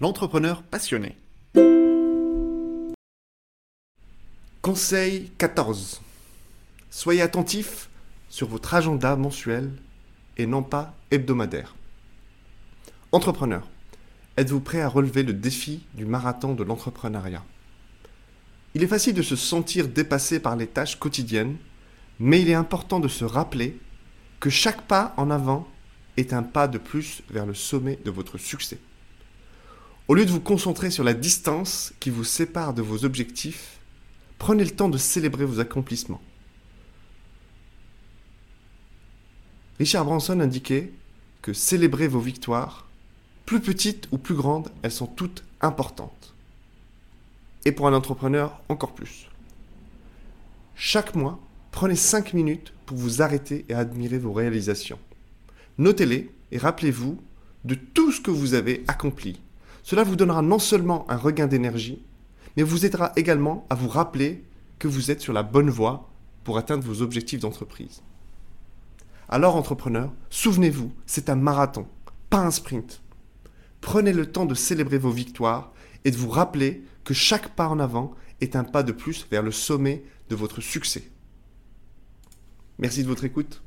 L'entrepreneur passionné. Conseil 14. Soyez attentif sur votre agenda mensuel et non pas hebdomadaire. Entrepreneur, êtes-vous prêt à relever le défi du marathon de l'entrepreneuriat? Il est facile de se sentir dépassé par les tâches quotidiennes, mais il est important de se rappeler que chaque pas en avant est un pas de plus vers le sommet de votre succès. Au lieu de vous concentrer sur la distance qui vous sépare de vos objectifs, prenez le temps de célébrer vos accomplissements. Richard Branson indiquait que célébrer vos victoires, plus petites ou plus grandes, elles sont toutes importantes. Et pour un entrepreneur, encore plus. Chaque mois, prenez 5 minutes pour vous arrêter et admirer vos réalisations. Notez-les et rappelez-vous de tout ce que vous avez accompli. Cela vous donnera non seulement un regain d'énergie, mais vous aidera également à vous rappeler que vous êtes sur la bonne voie pour atteindre vos objectifs d'entreprise. Alors entrepreneur, souvenez-vous, c'est un marathon, pas un sprint. Prenez le temps de célébrer vos victoires et de vous rappeler que chaque pas en avant est un pas de plus vers le sommet de votre succès. Merci de votre écoute.